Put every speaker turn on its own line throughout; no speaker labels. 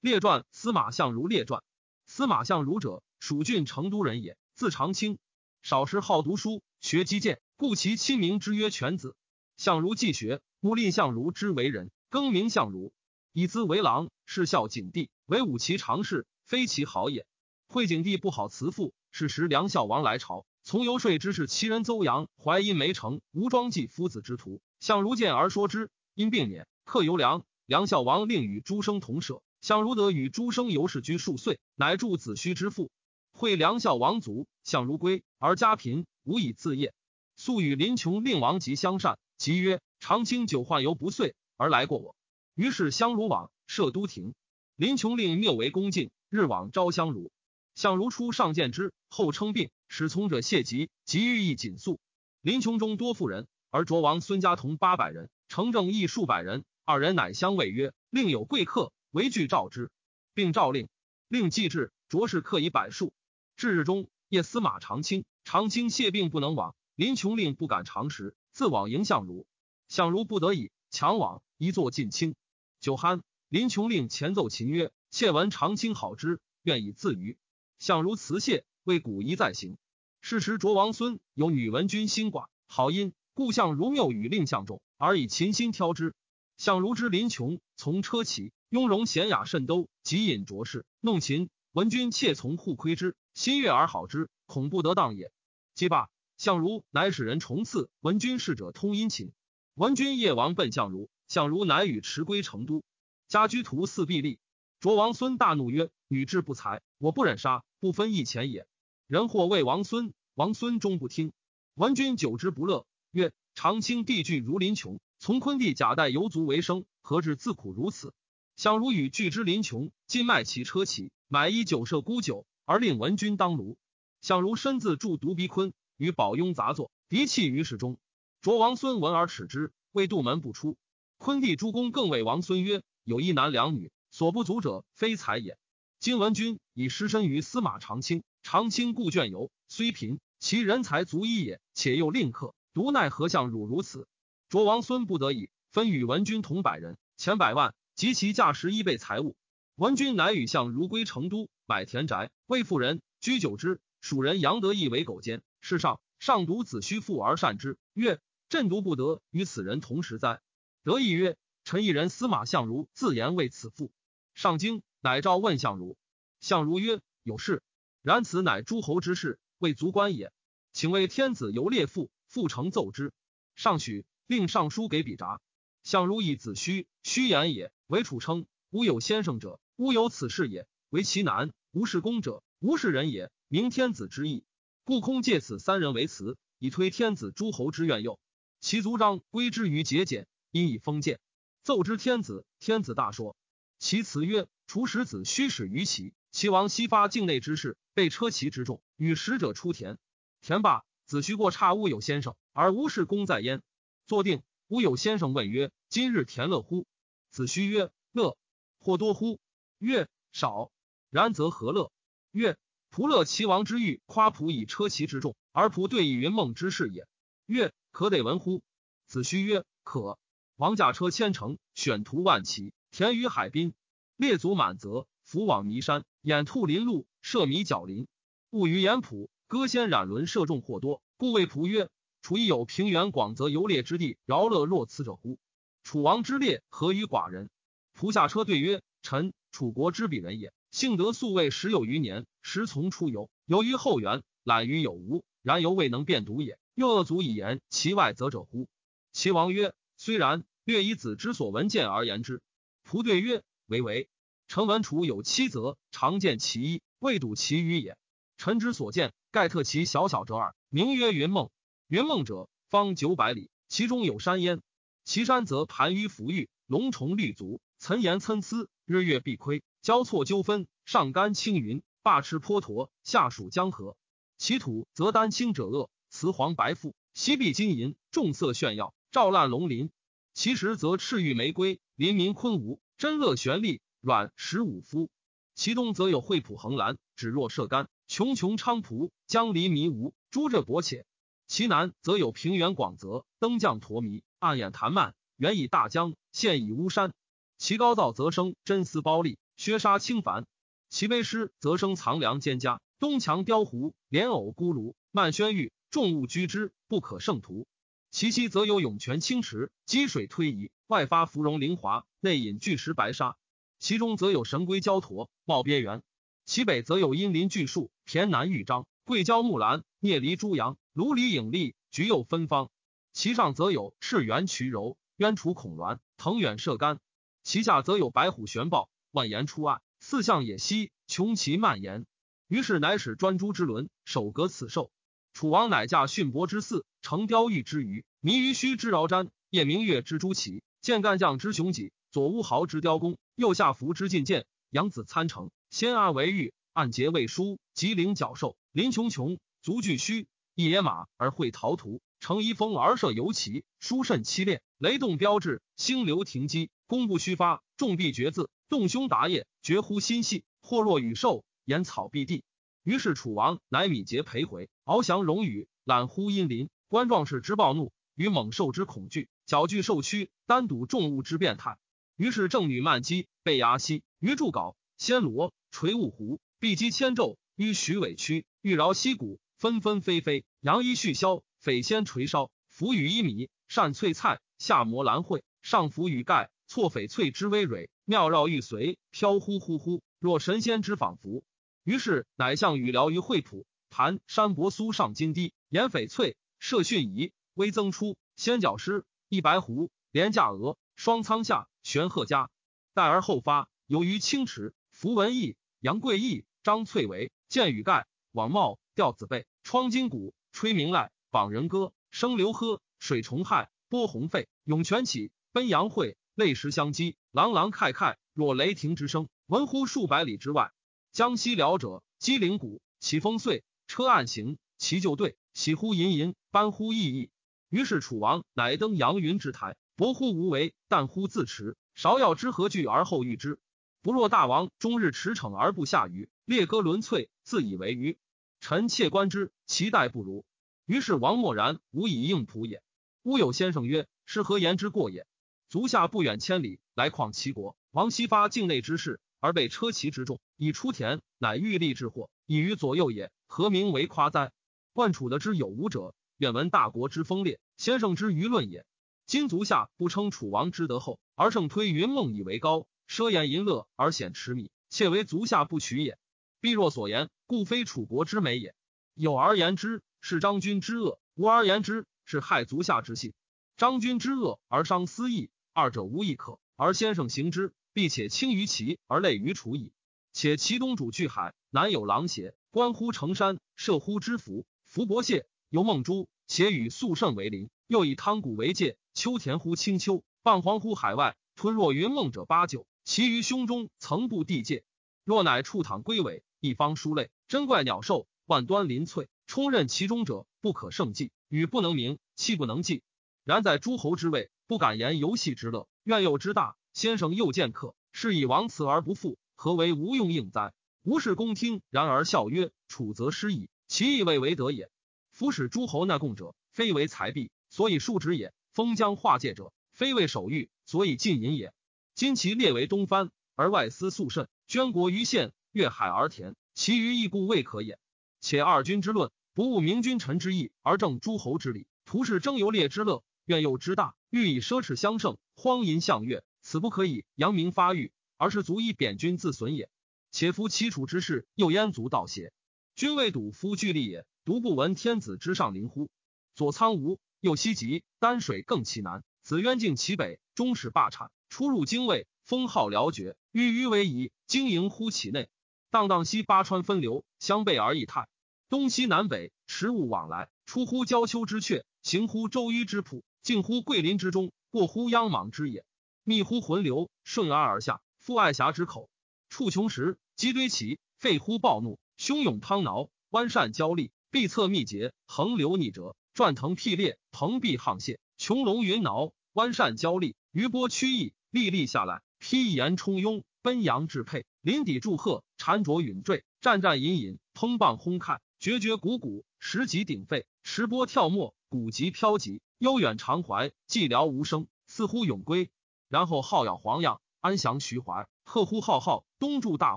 列传司马相如列传。司马相如者，蜀郡成都人也，字长卿。少时好读书，学击剑，故其亲名之曰犬子。相如既学，目令相如之为人，更名相如。以资为郎，是孝景帝，为武其常侍，非其好也。惠景帝不好辞赋，是时梁孝王来朝，从游说之事，其人邹阳淮阴梅城吴庄季夫子之徒，相如见而说之，因病免，客游梁。梁孝王令与诸生同舍，相如得与诸生游氏居数岁，乃助子虚之父。会梁孝王族，相如归，而家贫，无以自业。素与林琼令王及相善。即曰：“长卿久患犹不遂，而来过我。”于是相如往，设都亭。林琼令谬为恭敬，日往招相如。相如初上见之，后称病，使从者谢疾，即欲意紧速。林琼中多妇人，而卓王孙家同八百人，城正亦数百人。二人乃相谓曰：“另有贵客，为具召之。”并诏令，令既至，卓氏客以百数。至日中，夜司马长卿，长卿谢病不能往，林琼令不敢长时。自往迎相如，相如不得已，强往一坐进清。酒酣，林琼令前奏秦曰：“妾闻长卿好之，愿以自娱。”相如辞谢，为古一再行。是时卓王孙有女文君心寡，好音，故相如谬与令相中，而以琴心挑之。相如之林琼从车骑，雍容娴雅甚都，极引卓氏弄琴。闻君妾从互窥之，心悦而好之，恐不得当也。既罢。相如乃使人重赐文君侍者通殷勤。文君夜王奔相如，相如乃与驰归成都。家居图四壁立。卓王孙大怒曰：“女志不才，我不忍杀，不分一钱也。”人或谓王孙，王孙终不听。文君久之不乐，曰：“长卿地具如林穷，从昆地假带游族为生，何至自苦如此？”相如与拒之林琼，尽卖其车骑，买衣酒设沽酒，而令文君当奴。相如身自助独逼昆。与宝雍杂作，敌气于室中。卓王孙闻而耻之，谓杜门不出。昆弟诸公更谓王孙曰：“有一男两女，所不足者，非才也。今文君以失身于司马长卿，长卿故倦游，虽贫，其人才足矣也。且又令客，独奈何相汝如此？”卓王孙不得已，分与文君同百人，钱百万，及其价十一倍财物。文君乃与相如归成都，买田宅，为妇人，居久之。蜀人杨得意为狗奸。世上上独子虚富而善之，曰：“朕独不得与此人同时哉？”得意曰：“臣一人司马相如自言为此父。”上京，乃召问相如。相如曰：“有事。然此乃诸侯之事，未足观也。请为天子游列父，父成奏之。上许，令上书给比札。相如以子虚，虚言也。为楚称吾有先生者，吾有此事也。为其难，吾是公者，吾是人也。明天子之意。”故空借此三人为辞，以推天子诸侯之愿诱。其族章归之于节俭，因以封建。奏之天子，天子大说。其辞曰：“除使子虚使于齐，齐王西发境内之事，被车骑之众，与使者出田。田罢，子虚过差吾有先生，而无事功在焉。坐定，吾有先生问曰：‘今日田乐乎？’子虚曰：‘乐。’或多乎？曰：‘少。’然则何乐？曰。”仆乐齐王之欲夸仆以车骑之众，而仆对以云梦之事也。曰：可得闻乎？子虚曰：可。王驾车千乘，选徒万骑，田于海滨，列祖满泽，伏往弥山，掩兔林路，射迷角林。物于言仆，歌先染轮，射中或多，故谓仆曰：楚亦有平原广泽游猎之地，饶乐若此者乎？楚王之列何于寡人？仆下车对曰：臣楚国之鄙人也。幸得素位十有余年，时从出游，游于后园，览于有无，然犹未能辨独也。又恶足以言其外则者乎？齐王曰：虽然，略以子之所闻见而言之。仆对曰：唯唯。臣闻楚有七则，常见其一，未睹其余也。臣之所见，盖特其小小者耳，名曰云梦。云梦者，方九百里，其中有山焉。其山则盘于浮玉，龙虫绿足，岑岩参差，日月必亏。交错纠纷，上干青云，霸赤坡驼，下属江河。其土则丹青者恶，雌黄白富，西壁金银，重色炫耀，照烂龙鳞。其实则赤玉玫瑰，林明昆吾，真乐玄丽，软十五夫。其东则有惠普横兰，指若射干，穷穷昌蒲，江离迷芜，诸这博且。其南则有平原广泽，登降陀弥，暗眼潭漫，远以大江，现以巫山。其高燥则生真丝包丽。削杀轻凡。其卑师则生藏梁蒹葭，东墙雕狐，莲藕孤庐，漫轩玉，众物居之，不可胜图。其西则有涌泉清池，积水推移，外发芙蓉灵华，内隐巨石白沙。其中则有神龟交驼，茂边缘。其北则有阴林巨树，田南玉章，桂椒木兰，聂离朱杨，芦李影丽，菊柚芬芳。其上则有赤猿渠柔，渊楚孔鸾，藤远射干。其下则有白虎玄豹，万岩出岸，四象野溪，穷其蔓延。于是乃使专诸之轮，守隔此兽。楚王乃驾驯伯之嗣，乘雕玉之鱼，迷于须之饶瞻，夜明月之朱旗，见干将之雄戟，左乌豪之雕弓，右下伏之进谏，杨子参城，先阿为玉，暗结为书，吉灵角兽，林穷穷，足巨虚，一野马而会逃图，乘一风而射游骑，殊甚凄烈。雷动标志，星流停机，功不虚发，众必绝字，动胸达业，绝乎心系，或若羽兽，言草必地。于是楚王乃米节陪回，翱翔荣羽，览乎阴林。观壮士之暴怒，与猛兽之恐惧，矫具兽躯，单睹众物之变态。于是正女曼姬，被牙西，于柱槁，仙罗，垂雾湖，碧鸡千昼，于徐尾曲，玉饶溪谷，纷纷飞飞，扬衣絮绡，匪仙垂梢，浮羽衣米，善翠菜，下磨兰蕙，上浮羽盖，错翡翠之微蕊，妙绕玉髓，飘忽忽忽，若神仙之仿佛。于是，乃向羽辽于惠普，盘山伯苏上金堤，言翡翠，射训仪，微增出，仙角师，一白狐，连驾鹅，双仓下，玄鹤家，待而后发，游于清池。符文义、杨贵义、张翠为，见羽盖，网帽，吊子背，窗金鼓，吹鸣籁，榜人歌，声流呵，水虫害，波鸿沸，涌泉起，奔阳会，泪石相击，朗朗慨慨，若雷霆之声，闻乎数百里之外。江西辽者，击灵谷，起风碎，车暗行，其就队，喜乎吟吟，班乎意意。于是楚王乃登阳云之台，薄乎无为，淡乎自持。芍药之何惧而后遇之？不若大王终日驰骋而不下雨，列歌轮翠，自以为愚。臣妾观之，其待不如。于是王默然，无以应仆也。乌有先生曰：“是何言之过也？足下不远千里，来况齐国。王西发境内之事。”而被车骑之众以出田，乃欲立之祸，以于左右也。何名为夸哉？冠楚的之有无者，远闻大国之风烈，先生之舆论也。今足下不称楚王之德厚，而胜推云梦以为高，奢言淫乐而显持米，窃为足下不取也。必若所言，故非楚国之美也。有而言之，是张君之恶；无而言之，是害足下之性。张君之恶而伤私义，二者无一可，而先生行之。必且轻于齐而累于楚矣。且齐东主巨海，南有狼邪，关乎成山，射乎之福，福伯谢，游梦珠，且与肃圣为邻。又以汤谷为界，秋田乎青丘，傍黄乎海外。吞若云梦者八九，其于胸中曾布地界。若乃触躺龟尾，一方殊类，珍怪鸟兽，万端鳞翠，充任其中者，不可胜计。语不能明，气不能记。然在诸侯之位，不敢言游戏之乐，愿有之大。先生又见客，是以王辞而不复，何为无用应哉？吴氏公听，然而笑曰：“楚则失矣，其意未为德也。夫使诸侯纳贡者，非为财币，所以数之也；封疆划界者，非为守御，所以禁淫也。今其列为东藩，而外私肃慎，捐国于县，越海而田，其余亦故未可也。且二君之论，不务明君臣之义，而正诸侯之礼，图是征游猎之乐，愿诱之大，欲以奢侈相胜，荒淫向悦。”此不可以扬名发育，而是足以贬君自损也。且夫齐楚之事，又焉足道邪？君未睹夫巨力也，独不闻天子之上临乎？左苍梧，右西极，丹水更其南。子渊境其北，终始霸产，出入京卫，封号辽绝，郁郁为夷，经营乎其内。荡荡兮八川分流，相背而异泰。东西南北，食物往来，出乎交丘之阙，行乎周淤之浦，近乎桂林之中，过乎央莽之野。密乎浑流，顺而而下，覆爱峡之口。触穷时，积堆起，沸乎暴怒，汹涌汤挠，弯扇交立，必测密结，横流逆折，转腾辟裂，蓬壁沆瀣，穹隆云挠，弯扇交立，余波曲翼，历历下来，披岩冲拥，奔扬至沛，林底祝贺，缠着允坠，战战隐隐，砰棒轰看，决绝鼓鼓，石级鼎沸，石波跳没，鼓级飘急，悠远长怀，寂寥无声，似乎永归。然后好咬黄杨，安详徐怀，贺乎浩浩，东筑大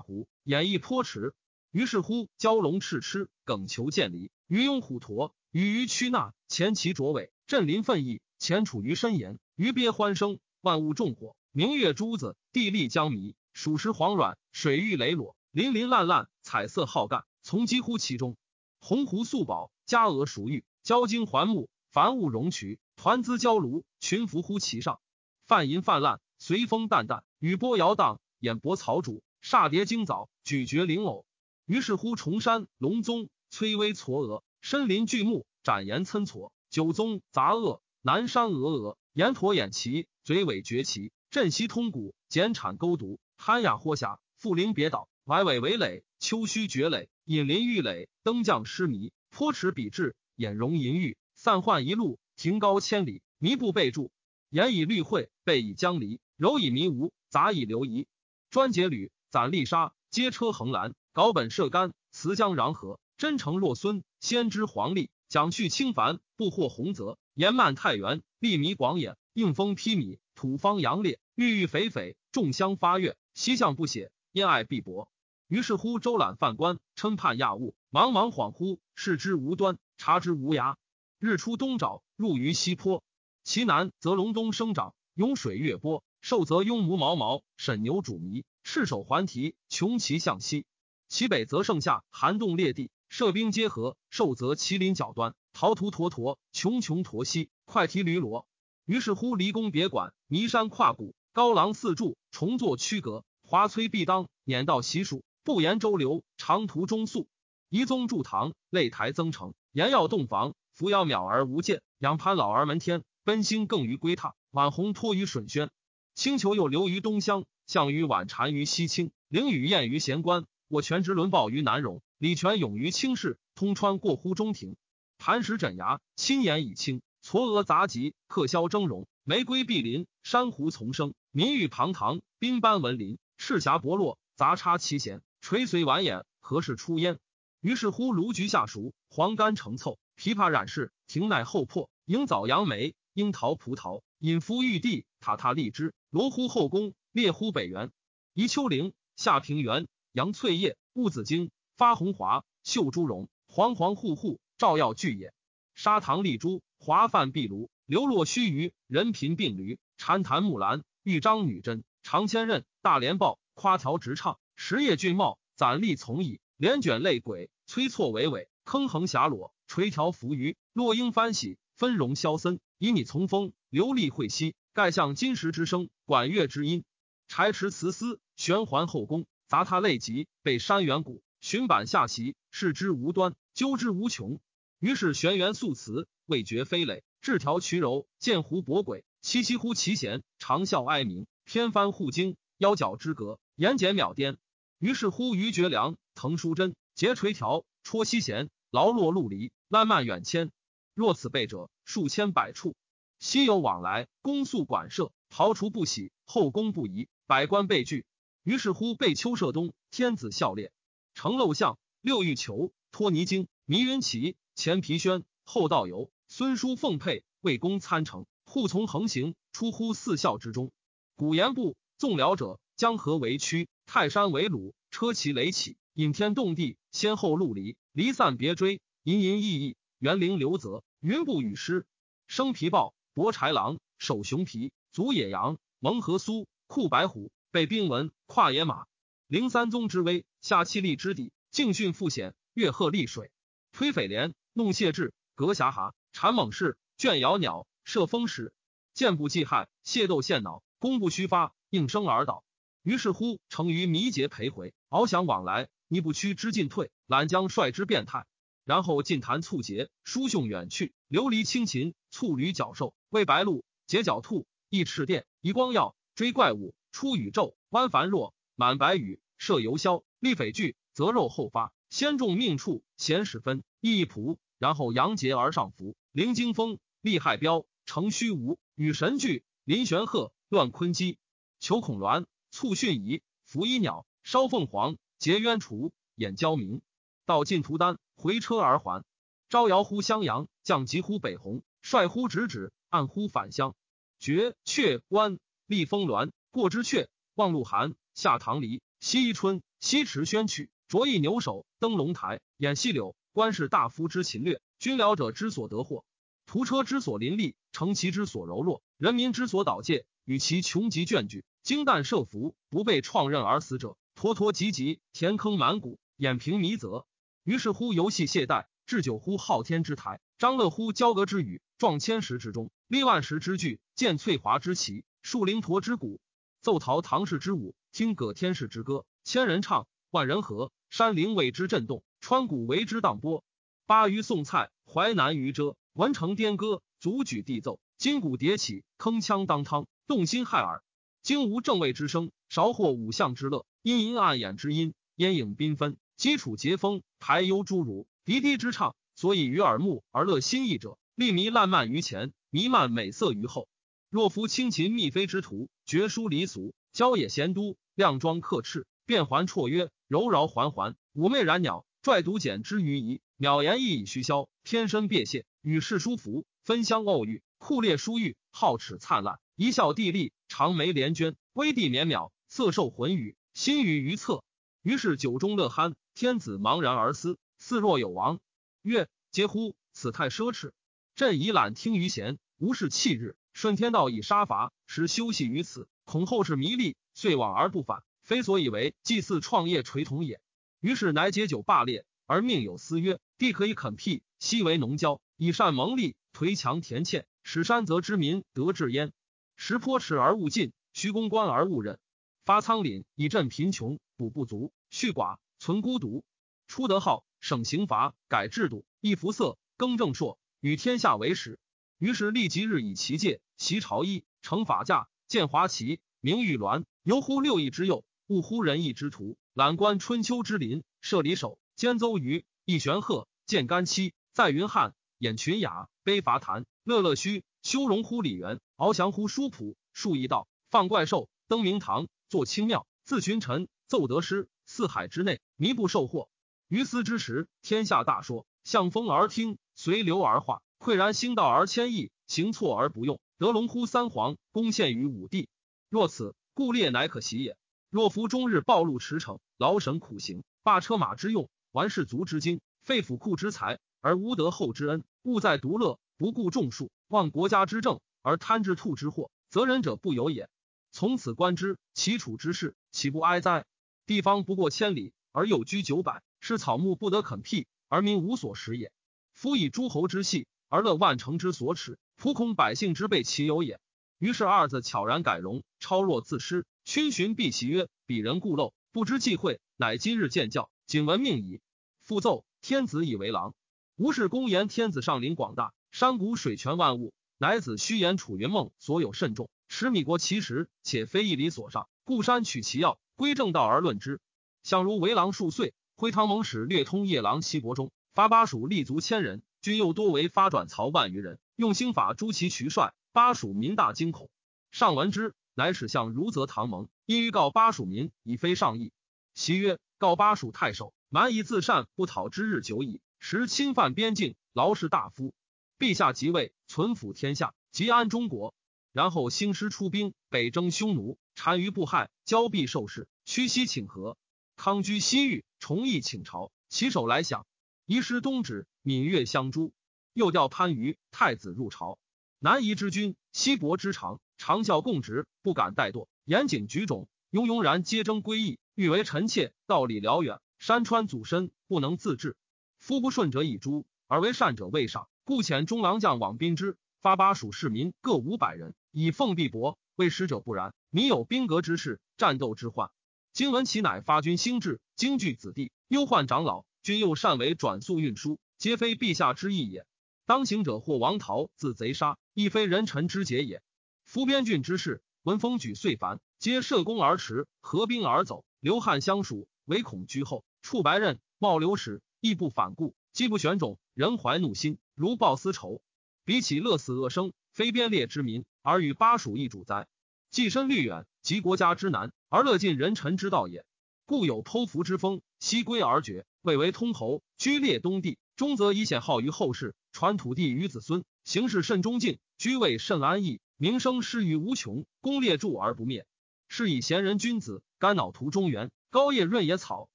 湖，演绎颇池。于是乎，蛟龙赤螭，耿虬见离，鱼拥虎驼，鱼鱼屈纳，前其卓尾，振林奋翼，前处于深岩，鱼鳖欢声，万物众火，明月珠子，地利将迷，属实黄软，水玉磊裸，鳞鳞烂烂，彩色浩干，从几乎其中。鸿鹄素宝，佳鹅熟玉，交晶环木，凡物融渠，团资交庐，群伏乎其上。泛银泛滥，随风淡淡，雨波摇荡，眼薄草主，煞蝶惊早，咀嚼灵藕。于是乎，崇山龙宗，崔巍嵯峨，深林巨木，展岩参挫，九宗杂恶，南山峨峨，岩驼眼齐，嘴尾绝齐，振溪通谷，剪产钩毒，憨雅豁峡，富林别岛，歪尾围垒，丘墟绝垒，引林玉垒，登将失迷，坡池笔致，眼容银玉，散幻一路，亭高千里，迷步备注，言以绿会，背以江离，柔以迷无，杂以流移，专结履，攒利沙，接车横栏。稿本涉干，词江壤河，真诚若孙，先知黄历，讲去清凡，不获洪泽，言漫太原，利弥广野，应风披靡，土方扬烈，郁郁肥肥，众香发月，西向不写，因爱必薄。于是乎，周览犯官，称判亚物，茫茫恍惚，视之无端，察之无涯。日出东沼，入于西坡，其南则隆冬生长，涌水越波；受则拥母毛毛，沈牛煮糜，赤手环蹄，穷其向西。其北则盛夏，寒冻裂地，射兵皆合；受则麒麟角端，陶图沱沱，穷穷驼溪，快蹄驴骡。于是乎，离宫别馆，弥山跨谷，高廊四柱，重作曲阁，华崔壁当，辇道习蜀，不言周流，长途中宿。遗宗筑堂，擂台增城，言要洞房，扶摇渺而无间，仰攀老而门天，奔星更于归榻，晚红托于笋轩，星球又流于东乡，项羽晚单于西青，凌雨宴于闲关。我权直轮抱于南荣，李全勇于青氏，通川过乎中庭。磐石枕崖，亲言以清；嵯峨杂集，客萧峥嵘。玫瑰碧林，珊瑚丛生，民郁庞堂，滨斑纹林，赤霞薄落，杂插奇弦，垂随晚眼，何事出焉？于是乎，卢橘下熟，黄柑成凑，枇杷染室，庭乃后破，樱枣杨梅，樱桃葡萄，隐伏玉帝，塔塔荔枝，罗乎后宫，列乎北园，宜丘陵，下平原。杨翠叶，兀子荆，发红华，秀珠荣，煌煌户户，照耀巨野。砂糖丽珠，华泛碧炉，流落须臾，人贫病驴，禅檀木兰，玉章女真，长千仞，大连豹，夸条直唱，十叶俊茂，攒立从矣。连卷泪鬼，催错娓娓，坑横狭裸，垂条浮鱼，落英翻喜，分荣萧森，以你从风，流丽会兮，盖向金石之声，管乐之音，柴池慈丝，玄环后宫。杂沓累集，被山远谷，寻板下席，视之无端，究之无穷。于是玄元素辞，味觉飞垒，质条曲柔，见湖博轨，凄凄乎其弦，长啸哀鸣，偏翻护经，腰角之隔，言简秒颠。于是乎于绝良，滕淑贞，结垂条，戳西弦，劳落陆离，烂漫远迁。若此辈者，数千百处，昔有往来，公宿馆舍，庖厨不喜，后宫不宜，百官被拒。于是乎，被丘射东，天子孝烈，成陋巷，六欲求，托尼经，迷云旗，前皮宣，后道游，孙叔奉佩，魏公参乘，护从横行，出乎四孝之中。古言不纵辽者，江河为曲，泰山为鲁，车骑雷起，引天动地，先后陆离，离散别追，隐隐逸逸，园林流泽，云布雨湿。生皮豹，搏豺狼，守熊皮，足野羊，蒙河苏，酷白虎。被兵文跨野马，灵三宗之威，下气力之底，敬训复险，越鹤立水，推匪连，弄谢至，隔峡蛤，缠猛士，倦摇鸟，射风矢，箭不计害，械斗献脑，弓不虚发，应声而倒。于是乎，成于迷结徘回，翱翔往来，尼不屈之进退，览将率之变态。然后进谈促结，书兄远去，流离轻琴，簇驴角兽，喂白鹿，结角兔，翼赤电，移光耀，追怪物。出宇宙，弯繁若满白羽，射游霄，立匪惧，择肉后发，先中命处，咸始分，意一仆，然后扬节而上浮，凌惊风，厉害标，成虚无，与神俱，临玄鹤，乱坤基，求孔鸾，促训仪，伏衣鸟，烧凤凰，结鸳雏，掩交明，道尽图丹，回车而还。招摇乎襄阳，降疾乎北鸿，率乎直指，暗乎返乡，绝阙关，立峰峦。过之阙，望鹿寒，下唐梨，西一春，西池轩曲，着一牛首，登龙台，演西柳。官士大夫之勤略，军僚者之所得获，屠车之所林立，乘其之所柔弱，人民之所导戒，与其穷极倦惧，精弹设伏，不被创刃而死者，坨坨急急，填坑满谷，掩平弥泽。于是乎游戏懈怠，置酒乎昊天之台，张乐乎交阁之宇，壮千石之中，立万石之巨，见翠华之旗，树灵驼之鼓，奏陶唐氏之舞，听葛天氏之歌，千人唱，万人和，山林为之震动，川谷为之荡波。巴于送菜，淮南于遮，文成颠歌，足举地奏，金鼓迭起，铿锵当汤，动心骇耳。经无正位之声，少获五象之乐，阴阴暗眼之音，烟影缤纷。基础节风，排忧诸儒，笛笛之唱，所以于耳目而乐心意者，利弥烂漫于前，弥漫美色于后。若夫清琴密飞之徒，绝书离俗，郊野闲都，靓妆客赤，变环绰约，柔绕环环，妩媚然鸟，拽独简之于仪，鸟言亦以虚销，天身别谢，与世殊服，分香偶遇，酷烈殊欲，皓齿灿烂，一笑地立，长眉连娟，微地绵渺，色受魂语，心语于侧。于是酒中乐酣。天子茫然而思，似若有亡。曰：嗟乎！此太奢侈。朕以懒听于闲，无事弃日。顺天道以杀伐，时休息于此，恐后世迷利，遂往而不返，非所以为祭祀创业垂同也。于是乃解酒罢列，而命有司曰：地可以垦辟，悉为农郊，以善蒙利，颓墙填堑，使山泽之民得治焉。石坡尺而勿进，虚公关而勿任。发仓廪以赈贫穷，补不足，恤寡。存孤独，出德号，省刑罚，改制度，易服色，更正朔，与天下为始。于是立即日以其戒，袭朝衣，乘法驾，见华旗，名玉鸾，游乎六艺之右，悟乎仁义之徒，览观春秋之林，设礼守，兼邹鱼，一玄鹤，见干戚，在云汉，演群雅，悲伐谈，乐乐虚，修容乎李元，翱翔乎书谱，数义道，放怪兽，登明堂，坐清庙，自群臣，奏得诗。四海之内，弥不受祸。于斯之时，天下大说，向风而听，随流而化，喟然兴道而迁易，行错而不用，得龙乎三皇，攻陷于五帝。若此，故列乃可喜也。若夫终日暴露驰骋，劳神苦行，罢车马之用，玩士卒之精，废府库之财，而无得后之恩，勿在独乐，不顾众数，患国家之政，而贪之兔之祸，则人者不有也。从此观之，其处之事，岂不哀哉？地方不过千里，而又居九百，是草木不得垦辟，而民无所食也。夫以诸侯之系，而乐万乘之所耻，仆恐百姓之备其有也。于是二子悄然改容，超若自失。群寻避其曰：“鄙人故陋，不知忌讳，乃今日见教，谨闻命矣。”复奏天子以为郎。吴氏公言天子上临广大，山谷水泉万物，乃子虚言楚云梦所有甚重，使米国其实，且非一理所上，故山取其要。归正道而论之，相如为郎数岁，徽唐蒙使略通夜郎西伯中，发巴蜀立足千人，军又多为发转曹万余人，用兴法诛其渠帅，巴蜀民大惊恐。上闻之，乃使相如则唐蒙，因欲告巴蜀民，以非上意。其曰：告巴蜀太守蛮夷自善，不讨之日久矣，时侵犯边境，劳士大夫。陛下即位，存抚天下，即安中国。然后兴师出兵，北征匈奴。单于不害，交臂受事，屈膝请和。康居西域，重义请朝，起手来享。移师东指，闽越相诛。又调番禺太子入朝。南夷之君，西伯之长，长效共直，不敢怠惰，严谨举种，庸庸然皆争归义，欲为臣妾，道理辽远，山川祖身，不能自治。夫不顺者以诛，而为善者未上，故遣中郎将往宾之，发巴蜀市民各五百人，以奉必帛。为使者不然，民有兵革之事，战斗之患。今闻其乃发军兴志，京聚子弟，忧患长老，君又善为转速运输，皆非陛下之意也。当行者或王逃，自贼杀，亦非人臣之节也。夫边郡之事，闻风举遂凡，皆射弓而驰，合兵而走，流汉相属，唯恐居后，触白刃，冒流矢，亦不反顾，机不选种，人怀怒心，如报私仇。比起乐死恶生，非边列之民。而与巴蜀一主哉？既身虑远，及国家之难，而乐尽人臣之道也。故有剖腹之风，西归而绝，未为通侯，居列东地，终则以显号于后世，传土地于子孙，行事甚忠敬，居位甚安逸，名声施于无穷，功列著而不灭。是以贤人君子，肝脑图中原，高叶润野草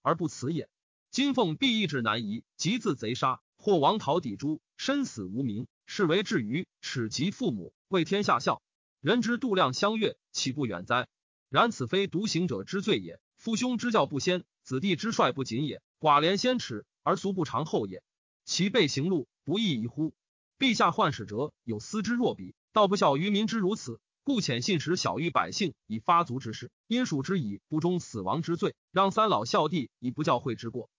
而不辞也。金凤必意志难移，即自贼杀，或王逃抵诛，身死无名，是为至于耻及父母，为天下笑。人之度量相悦，岂不远哉？然此非独行者之罪也，父兄之教不先，子弟之率不谨也。寡廉先耻而俗不长后也，其背行路不亦宜乎？陛下患使者有思之若彼，道不孝于民之如此。故遣信使小谕百姓以发足之事，因属之以不忠死亡之罪，让三老孝弟以不教诲之过。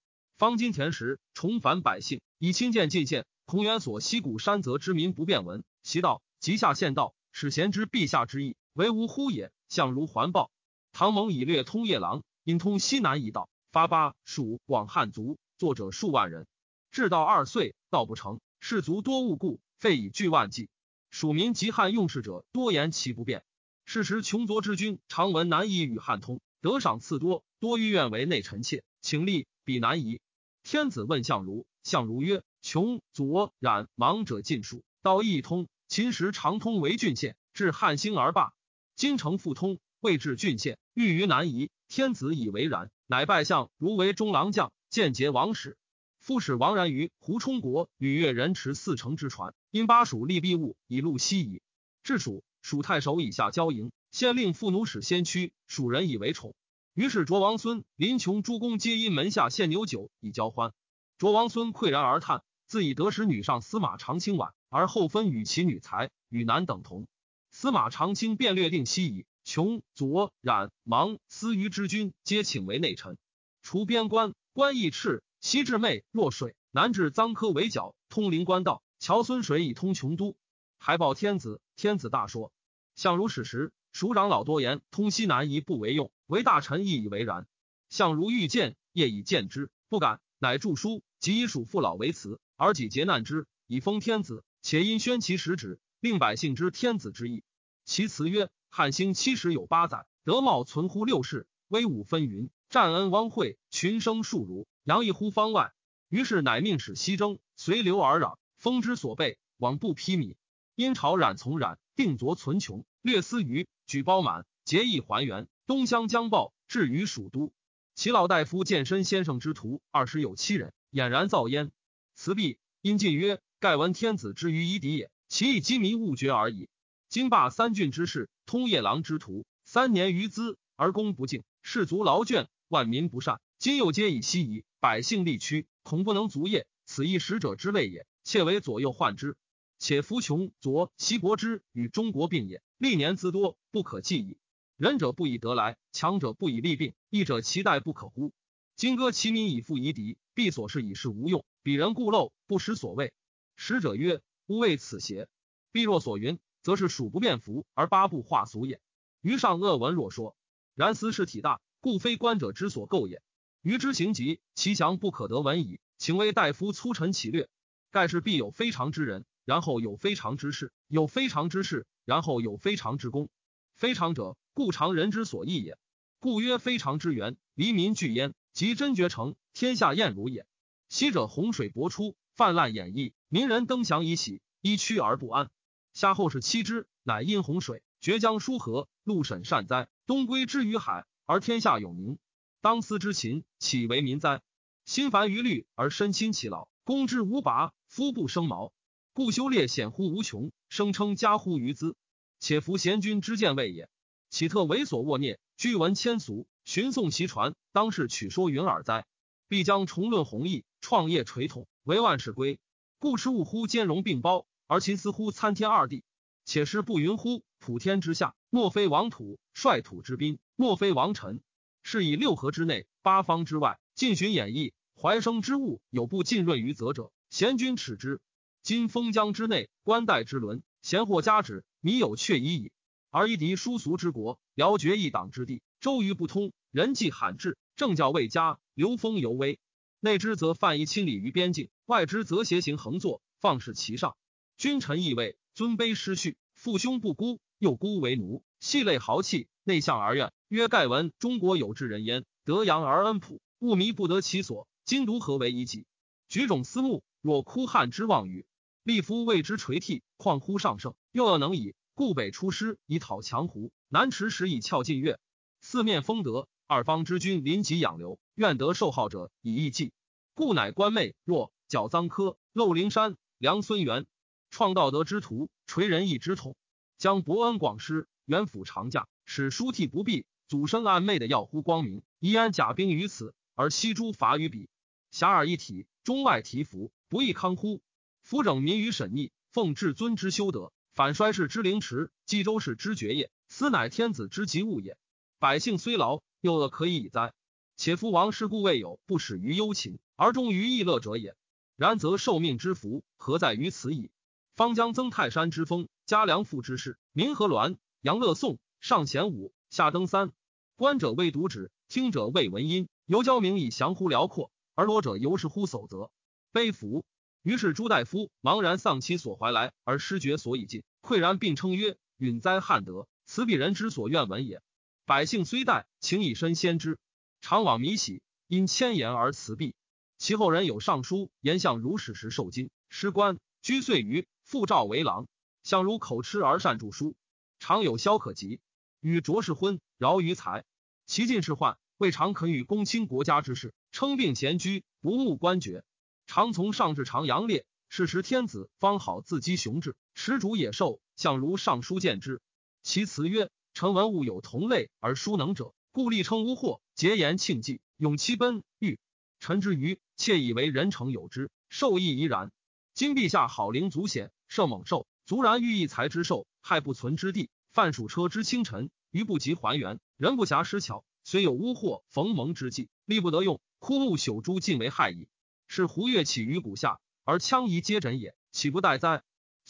方今田时重返百姓，以亲见进献。孔元所西谷山泽之民不便闻，其道即下献道，使贤知陛下之意，为无乎也。相如环抱。唐蒙以略通夜郎，因通西南一道，发巴蜀广汉族，作者数万人。至道二岁，道不成，士卒多误故，废以巨万计。蜀民及汉用事者多言其不便。是时穷卓之君常闻难以与汉通，得赏赐多，多欲愿为内臣妾，请立彼难移。天子问相如，相如曰：穷左冉盲者尽数，道义通。秦时常通为郡县，至汉兴而罢。今城复通，未至郡县，欲于南夷。天子以为然，乃拜相如为中郎将，见节王室。复使王然于胡冲国与越人持四城之船，因巴蜀利弊物以路西夷。至蜀，蜀太守以下交营，先令妇奴使先驱，蜀人以为宠。于是卓王孙林琼诸公皆因门下献牛酒以交欢。卓王孙喟然而叹，自以得使女上司马长卿晚，而后分与其女才与男等同。司马长卿便略定西夷，穷左冉芒司虞之君皆请为内臣，除边关，关易赤。西至昧若水，南至臧科围角，通灵官道。桥孙水以通琼都。还报天子，天子大说。相如史时，蜀长老多言通西南夷不为用，为大臣亦以为然。相如欲见，夜以见之，不敢，乃著书，即以蜀父老为辞，而己劫难之，以封天子。且因宣其实旨，令百姓知天子之意。其辞曰：汉兴七十有八载，德茂存乎六世，威武纷云，战恩汪惠，群生数如。扬溢乎方外，于是乃命使西征，随流而攘，封之所备，往不披靡。因朝冉从冉，定卓存穷，略思余，举包满，结义还原。东乡将报，至于蜀都。其老大夫健身先生之徒二十有七人，俨然造焉。辞毕，因进曰：“盖闻天子之于夷狄也，其以机迷误绝而已。今罢三郡之事，通夜郎之徒，三年余资而功不敬，士卒劳倦，万民不善。今又皆以西夷。”百姓力屈，恐不能足业，此一使者之类也。窃为左右患之。且夫穷左西国之与中国并也，历年滋多，不可计矣。仁者不以德来，强者不以利病，义者其待不可乎？今割其民以复夷狄，必所事以事无用。彼人固陋，不识所谓。使者曰：吾谓此邪？必若所云，则是蜀不变服而八部化俗也。余上恶闻若说，然斯事体大，故非官者之所构也。余之行疾，其祥不可得闻矣。请为大夫粗陈其略。盖是必有非常之人，然后有非常之事；有非常之事，然后有非常之功。非常者，故常人之所异也。故曰非常之源，黎民聚焉，即真绝成，天下晏如也。昔者洪水勃出，泛滥演绎，民人登祥以喜，依趋而不安。夏后氏妻之，乃因洪水绝江疏河，陆沈善哉，东归之于海，而天下有宁。当思之秦，岂为民哉？心烦于虑而身亲其劳，攻之无拔，夫不生毛。故修烈显乎无穷，声称加乎于兹。且夫贤君之见位也，岂特猥琐恶孽，居闻千俗，寻颂其传，当是取说云耳哉？必将重论弘毅，创业垂统，为万世归。故持物乎兼容并包，而秦思乎参天二地。且师不云乎普天之下，莫非王土；率土之滨，莫非王臣。是以六合之内，八方之外，尽寻演绎，怀生之物有不浸润于泽者，贤君耻之。今封疆之内，官代之伦，贤或加之，民有却已矣。而夷狄殊俗之国，辽绝一党之地，周瑜不通，人迹罕至，政教未佳，流风犹微。内之则犯夷亲礼于边境，外之则邪行横坐，放肆其上。君臣义位，尊卑失序，父兄不孤，又孤为奴，系类豪气，内向而怨。曰：盖闻中国有志人焉，德阳而恩朴，物迷不得其所。今独何为一己？举种思慕，若枯汉之望语。立夫为之垂涕，况乎上圣？又要能以故北出师以讨强胡，南持时以翘晋越。四面封德二方之君临己养流，愿得受号者以义计，故乃官妹若矫臧科，漏灵山，梁孙元，创道德之徒，垂仁义之统，将伯恩广施，元辅长驾，使书替不避，祖生暗昧的耀乎光明，宜安甲兵于此，而西诸伐于彼，遐迩一体，中外提服，不亦康乎？辅整民于审逆，奉至尊之修德，反衰世之凌迟，冀州市之绝业，斯乃天子之极物也。百姓虽劳，又恶可以矣哉？且夫王师故未有不始于忧勤，而终于逸乐者也。然则受命之福，何在于此矣？方将增泰山之风，加良赋之势，民和鸾，杨乐颂，上贤武，下登三。观者未读止，听者未闻音。犹交明以降乎辽阔，而罗者犹是乎守则。悲服。于是朱大夫茫然丧其所怀来，而失觉所以尽，喟然并称曰：“允哉汉德！此鄙人之所愿闻也。百姓虽怠，请以身先之，常往弥喜，因千言而辞毕。”其后人有上书言相如史时受金，失官，居岁余，复召为郎。相如口吃而善著书，常有萧可及，与卓氏婚，饶于财。其进士宦，未尝肯与公卿国家之事，称病闲居，不慕官爵。常从上至长阳烈，是时天子方好自击雄志，持主野兽。相如尚书见之，其辞曰：“臣闻物有同类而殊能者，故立称无祸，节言庆忌，勇其奔欲。臣之愚。”窃以为人诚有之，受益宜然。今陛下好灵足显，射猛兽，足然欲一才之兽，害不存之地。犯属车之清晨，余不及还原，人不暇施巧，虽有污祸逢蒙之计，力不得用，枯木朽株尽为害矣。是胡越起于谷下，而羌夷皆枕也，岂不待哉？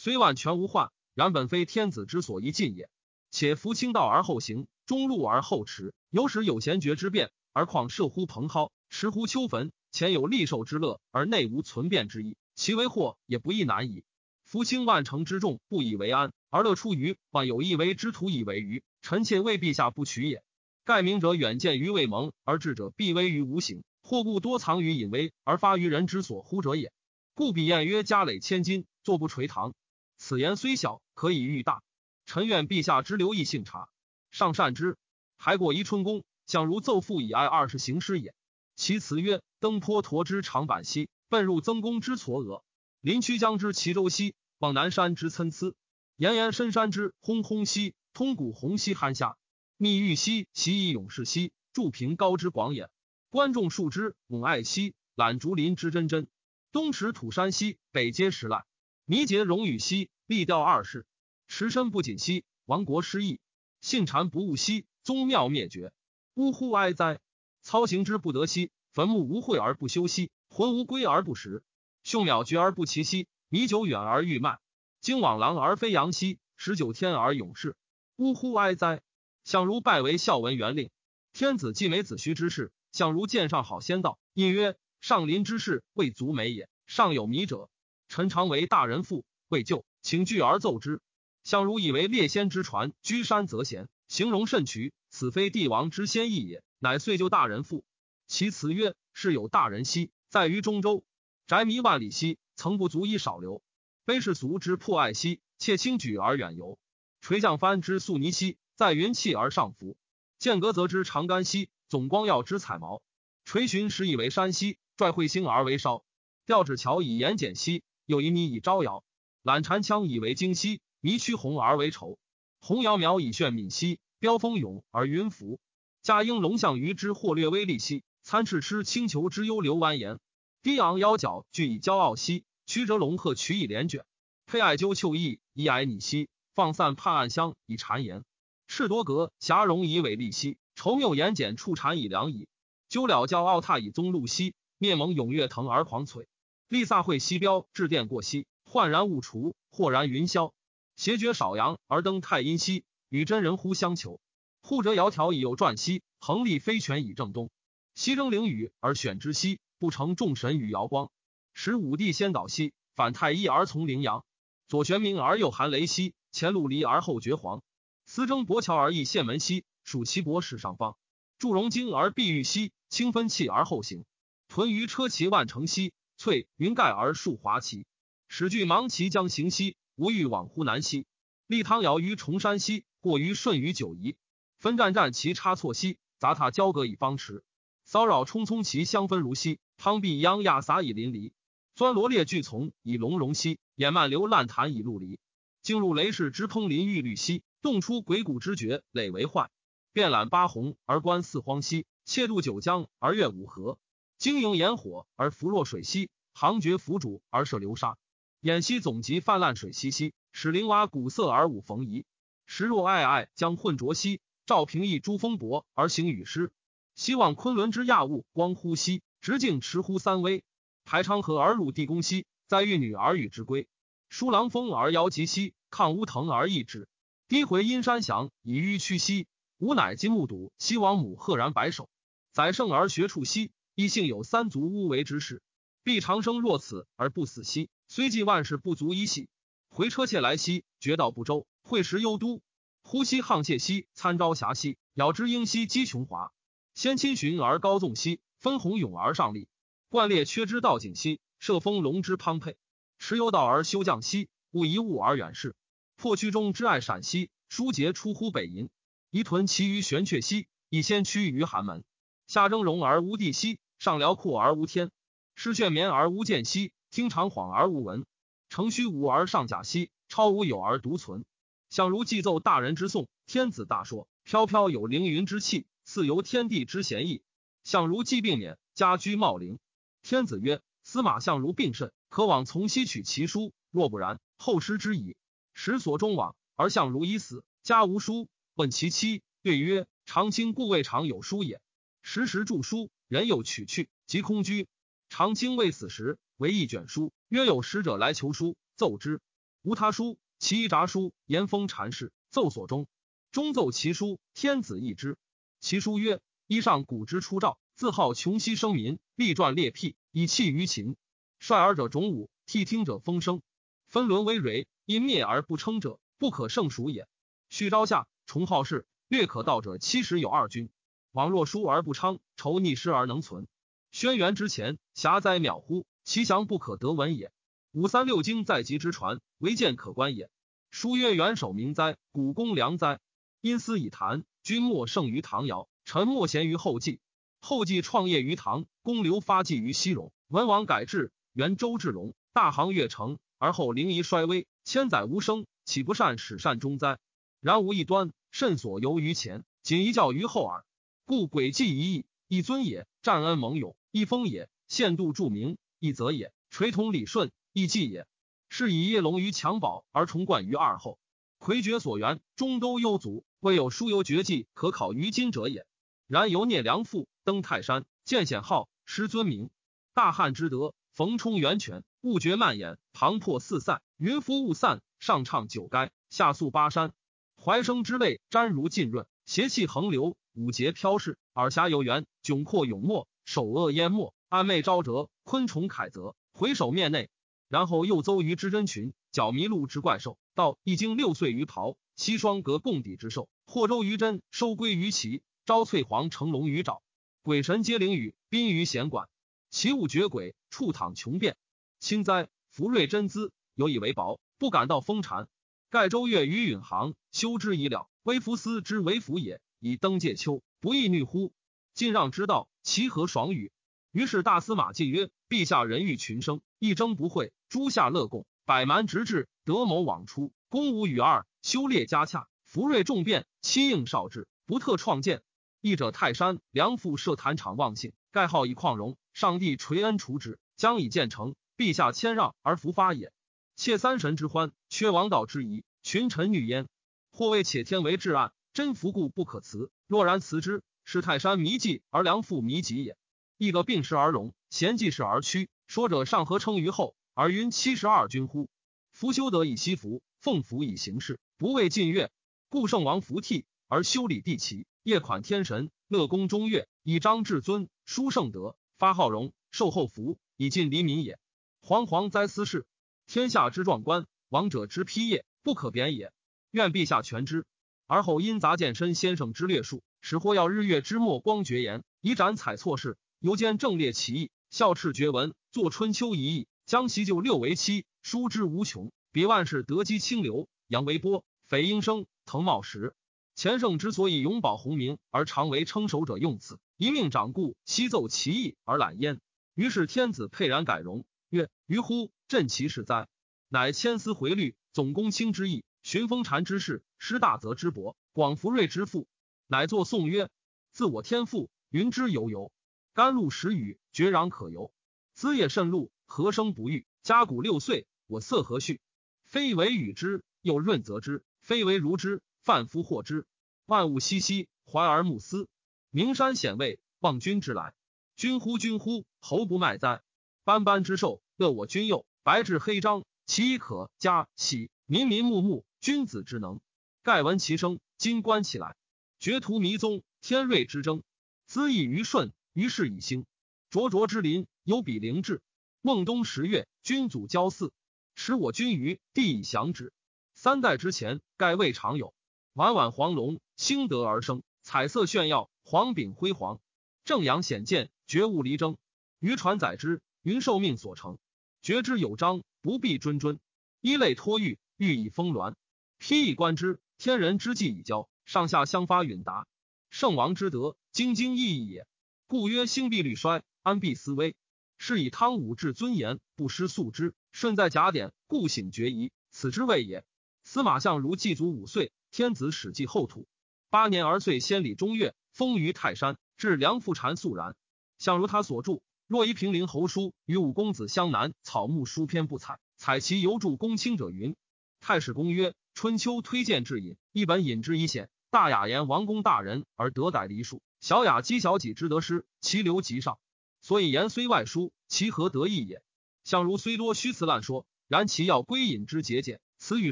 虽万全无患，然本非天子之所宜尽也。且夫清道而后行，中路而后驰，有使有贤绝之变，而况射乎蓬蒿，持乎丘坟。前有利寿之乐，而内无存变之意，其为祸也不亦难矣。夫轻万乘之众，不以为安，而乐出于万有一为之徒以为愚。臣妾为陛下不取也。盖明者远见于未萌，而智者必危于无形。或故多藏于隐微，而发于人之所呼者也。故彼晏曰：“家累千金，坐不垂堂。”此言虽小，可以喻大。臣愿陛下之留意性察，上善之。还过宜春宫，想如奏父以爱二十行师也。其辞曰：“登坡驼之长坂兮，奔入曾公之嵯峨；临曲江之齐州兮，望南山之参差；岩岩深山之轰轰兮，通古洪兮酣下；密玉兮，其以勇士兮，筑平高之广也；观众树之猛爱兮，揽竹林之真真；东持土山兮，北接石烂；弥结荣与兮，立调二世；持身不谨兮，亡国失义；信谗不务兮，宗庙灭绝。呜呼哀哉！”操行之不得兮，坟墓无秽而不修兮，魂无归而不食，凶渺绝而不齐兮，米久远而欲迈，经往狼而非阳兮，十九天而永逝。呜呼哀哉！相如拜为孝文元令，天子既美子虚之事，相如见上好先道，隐曰：上临之事未足美也。上有迷者，臣常为大人父，未就，请具而奏之。相如以为列仙之传，居山则贤，形容甚渠，此非帝王之先意也。乃遂就大人父，其辞曰：“是有大人兮，在于中州，宅弥万里兮，曾不足以少留。卑世俗之破爱兮，切轻举而远游。垂降帆之素泥兮，在云气而上浮。剑阁则之长干兮，总光耀之彩毛。垂寻时以为山兮，拽彗星而为烧。吊指桥以言简兮，又以你以招摇。揽缠枪以为惊兮，迷驱红而为愁。红窈窕以炫敏兮，飙风涌而云浮。”嘉应龙象鱼之或略微利兮，参翅吃青裘之优流蜿蜒。低昂腰角俱以骄傲兮，曲折龙鹤取以连卷。佩艾灸秋意以矮拟兮，放散畔岸香以谗言。赤多格霞容以伟丽兮，愁谬言简触谗以良矣。鸠了教傲踏以宗禄兮，面蒙踊跃腾而狂璀。丽萨会西标致电过兮，焕然物除，豁然云霄。邪绝少阳而登太阴兮，与真人乎相求。护折窈窕以右转西，横立飞泉以正东。西征凌雨而选之西，不成众神与瑶光。使武帝先导西，反太一而从陵阳。左玄冥而右含雷西，前陆离而后绝黄。司征伯乔而易县门西，属其伯使上方。祝融经而碧玉西，清分气而后行。屯于车骑万乘西，翠云盖而树华旗。始具芒骑将行西，无欲往乎南西。立汤尧于崇山西，过于顺于九夷。分战战其差错兮，杂沓交阁以方池，骚扰冲冲其相分如溪，汤碧央亚洒以淋漓，钻罗列巨丛以龙容兮，掩漫流烂潭以陆离。进入雷氏之烹林玉律溪，动出鬼谷之绝累为坏。遍览八洪而观四荒兮，切渡九江而越五河。经营炎火而浮若水溪，行绝浮主而射流沙。偃溪总集泛滥水溪溪，使灵蛙古色而舞逢夷。时若爱爱将混浊兮，赵平易诸风伯而行雨师。希望昆仑之亚物光乎兮，直径持乎三危。台昌河而入地宫兮，在玉女而与之归。疏狼风而摇极兮，抗乌藤而易之。低回阴山响以迂曲兮，吾乃金木笃西王母赫然白首。宰圣而学处兮，亦幸有三足乌为之事。必长生若此而不死兮。虽尽万事不足一系，回车切来兮，绝道不周，会时幽都。呼吸沆瀣兮，参朝霞兮，咬之鹰兮，击琼华。先亲寻而高纵兮，分鸿涌而上立。贯列缺之道景兮，射风龙之滂沛。持有道而修降兮，勿一物而远视。破区中之爱陕兮，疏节出乎北银。夷屯其于玄阙兮，以先趋于寒门。下峥嵘而无地兮，上辽阔而无天。失卷绵而无间兮。听长恍而无闻，乘虚无而上假兮，超无有而独存。相如既奏大人之颂，天子大说，飘飘有凌云之气，似游天地之贤意。相如既病免，家居茂陵。天子曰：司马相如病甚，可往从西取其书。若不然，后失之矣。时所终往，而相如已死，家无书。问其妻，对曰：长卿故未尝有书也。时时著书，人有取去，即空居。长卿未死时。为一卷书，约有使者来求书，奏之，无他书，其一札书，言风禅事，奏所中，中奏其书，天子译之。其书曰：衣上古之初诏，自号穷熙生民，立传列辟，以弃于秦。率尔者种武，替听者风声。分伦为蕊，因灭而不称者，不可胜数也。续昭下，崇好事，略可道者七十有二君。往若疏而不昌，仇逆失而能存。轩辕之前，狭哉渺乎！其详不可得闻也。五三六经在籍之传，唯见可观也。书曰：“元首明哉，古公良哉。因思以谈，君莫胜于唐尧，臣莫贤于后继。后继创业于唐，公刘发迹于西戎。文王改制，元周至隆，大行越成，而后灵仪衰微，千载无声，岂不善始善终哉？然无一端，甚所由于前，仅一教于后耳。故诡计一义，一尊也；战恩盟勇，一封也；限度著名。”一则也，垂统理顺，一计也。是以叶龙于襁褓而重冠于二后，魁绝所缘，中都幽族，未有书游绝技可考于今者也。然由聂良父登泰山，见显号，失尊名。大汉之德，逢冲源泉，物绝蔓延，磅礴四散，云浮雾散，上畅九垓，下溯巴山。怀生之泪沾如浸润，邪气横流，五节飘逝，耳霞有缘，窘迫永没，首恶淹没。暗昧昭折，昆虫凯泽，回首面内，然后又邹于之真群，角麋鹿之怪兽，到一经六岁于袍，七双隔共底之兽，霍州于真，收归于齐，招翠黄成龙于爪，鬼神皆灵雨，宾于闲馆，其物绝鬼，处躺穷变。清哉，福瑞真姿，有以为薄，不敢道风禅。盖周月于允行，修之已了，微服斯之为福也，以登界丘，不亦昵乎？晋让之道，其何爽与？于是大司马进曰：“陛下人欲群生，一争不讳，诸夏乐共，百蛮直至，德谋往出，公无与二，修列加洽，福瑞众变，亲应少志，不特创建。义者泰山，梁父设坛场忘信，盖号以旷容。上帝垂恩除之，将以建成。陛下谦让而弗发也。窃三神之欢，缺王道之仪，群臣欲焉。或谓且天为至暗，真福故不可辞。若然辞之，是泰山迷迹而梁父迷己也。”亦个病时而荣，贤济世而屈。说者上何称于后，而云七十二君乎？夫修德以息福，奉福以行事，不为近悦。故圣王服替而修理地齐，夜款天神，乐宫中岳，以彰至尊，殊圣德，发号荣，受后福，以尽黎民也。惶惶哉斯事！天下之壮观，王者之披业，不可贬也。愿陛下全之。而后因杂见身先生之略述，使或要日月之末光绝言，以展采错事。犹见正列其意，孝赤绝文，作春秋一义，将其就六为七，书之无穷。别万事得积清流，杨维波、匪应生、滕茂实，前圣之所以永保洪名而常为称首者，用此一命掌故，悉奏其意而揽焉。于是天子沛然改容，曰：“于乎，朕其事哉！”乃千思回律，总公卿之意，寻风禅之事，师大泽之伯，广福瑞之父。乃作颂曰：“自我天赋，云之悠悠，甘露时雨，绝壤可游。滋叶甚露，何生不育？家谷六岁，我色何序？非为与之，又润泽之；非为如之。”泛夫获之，万物熙熙，怀而慕思。名山显位，望君之来。君乎君乎，侯不迈哉？斑斑之兽，乐我君右。白质黑章，其可嘉喜。民民睦睦，君子之能。盖闻其声，今观其来。绝图弥宗，天瑞之争。资益于顺，于是以兴。灼灼之林，有比灵志。孟冬十月，君祖交祀，使我君于地以降之。三代之前，盖未尝有。晚晚黄龙兴德而生，彩色炫耀，黄炳辉煌，正阳显见，绝物离争。渔船载之，云受命所成。觉之有章，不必谆谆。一类托玉，欲以峰峦。披以观之，天人之际以交，上下相发允达。圣王之德，兢兢意义也。故曰：兴必虑衰，安必思危。是以汤武至尊严，不失素之。顺在甲典，故醒决疑，此之谓也。司马相如祭祖五岁。天子始继后土，八年而岁。先礼中岳，封于泰山。至梁父禅肃然。相如他所著，若一平陵侯书与五公子相南草木书篇不采，采其犹著公卿者云。太史公曰：春秋推荐至隐，一本隐之一显。大雅言王公大人而得逮黎庶，小雅讥小己之得失，其流极上。所以言虽外书，其何得意也？相如虽多虚辞滥说，然其要归隐之节俭，此与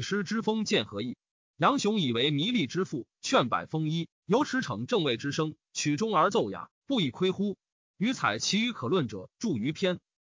诗之风见何异？杨雄以为弥利之父，劝百风衣，由驰骋正位之声，曲中而奏雅，不以亏乎？余采其余可论者，著于篇。